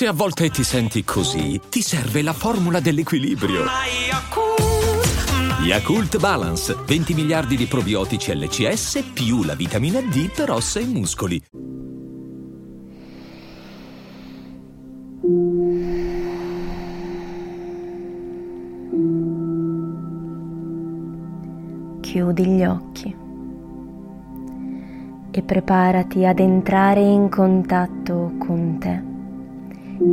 Se a volte ti senti così, ti serve la formula dell'equilibrio. Yakult Balance, 20 miliardi di probiotici LCS più la vitamina D per ossa e muscoli. Chiudi gli occhi e preparati ad entrare in contatto con te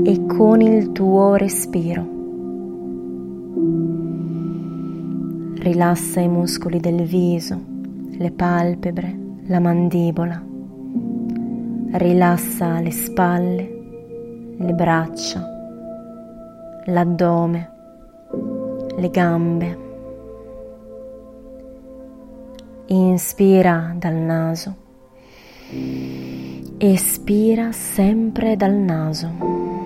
e con il tuo respiro. Rilassa i muscoli del viso, le palpebre, la mandibola. Rilassa le spalle, le braccia, l'addome, le gambe. Inspira dal naso, espira sempre dal naso.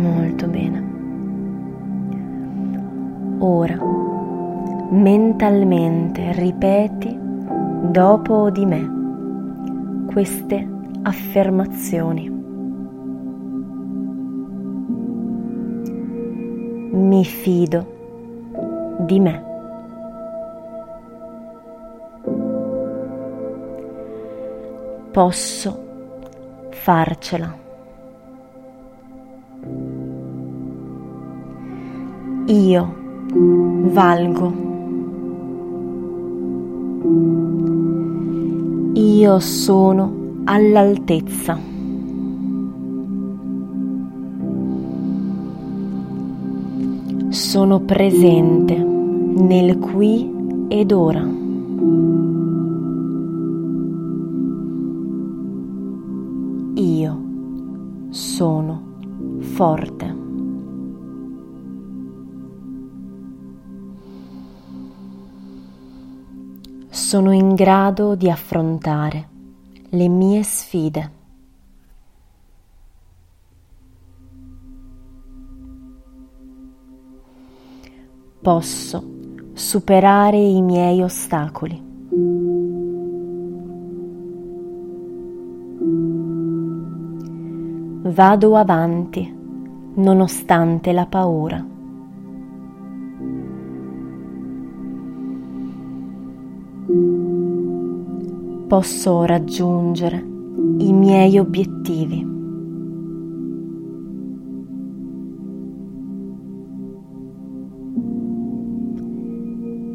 Molto bene. Ora, mentalmente ripeti dopo di me queste affermazioni. Mi fido di me. Posso farcela. Io valgo. Io sono all'altezza. Sono presente nel qui ed ora. Io sono forte. Sono in grado di affrontare le mie sfide. Posso superare i miei ostacoli. Vado avanti nonostante la paura. Posso raggiungere i miei obiettivi.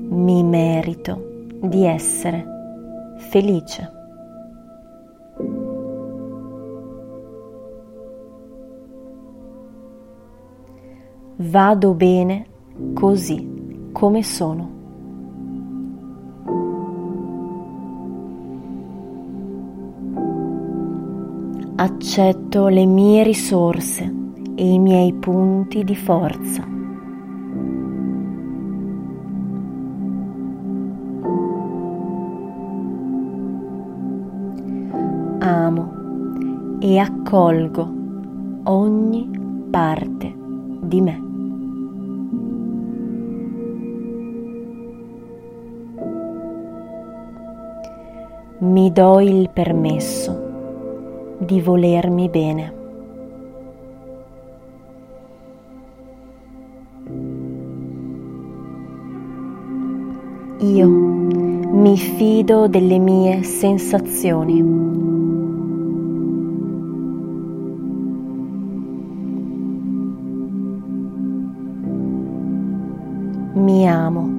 Mi merito di essere felice. Vado bene così come sono. Accetto le mie risorse e i miei punti di forza. Amo e accolgo ogni parte di me. Mi do il permesso di volermi bene. Io mi fido delle mie sensazioni. Mi amo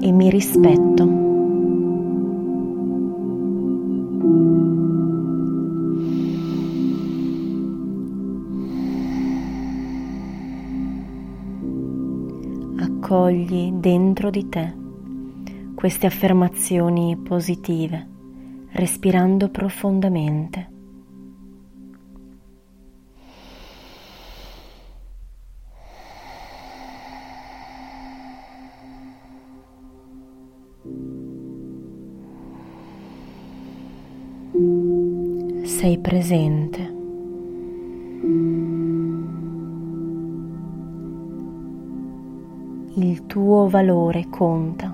e mi rispetto. Accogli dentro di te queste affermazioni positive, respirando profondamente. Sei presente. Il tuo valore conta.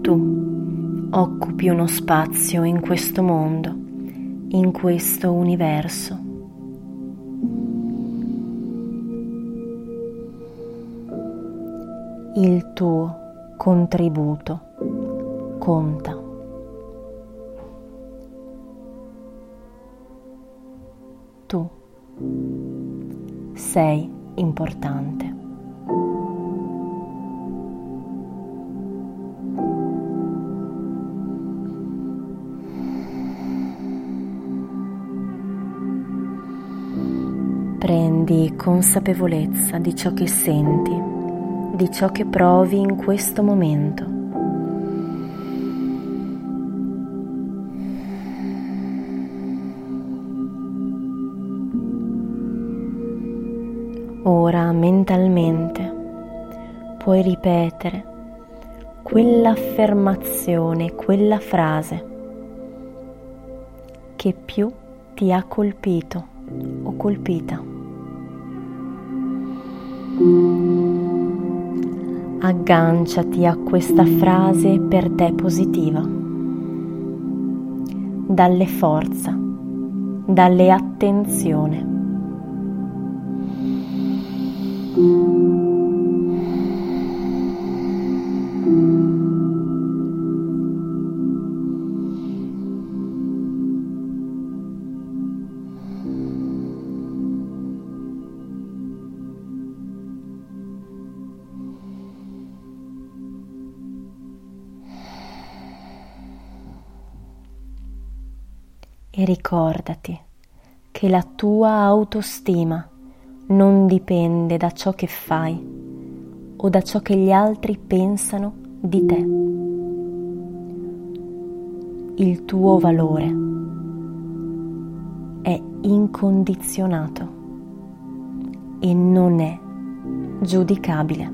Tu occupi uno spazio in questo mondo, in questo universo. Il tuo contributo conta. Tu sei importante. Prendi consapevolezza di ciò che senti, di ciò che provi in questo momento. Ora mentalmente puoi ripetere quell'affermazione, quella frase che più ti ha colpito o colpita. Agganciati a questa frase per te positiva. Dalle forza, dalle attenzione. E ricordati che la tua autostima non dipende da ciò che fai o da ciò che gli altri pensano di te. Il tuo valore è incondizionato e non è giudicabile.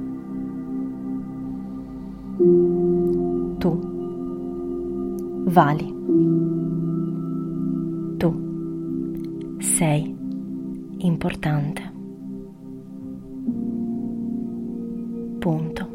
Tu vali sei importante. Punto.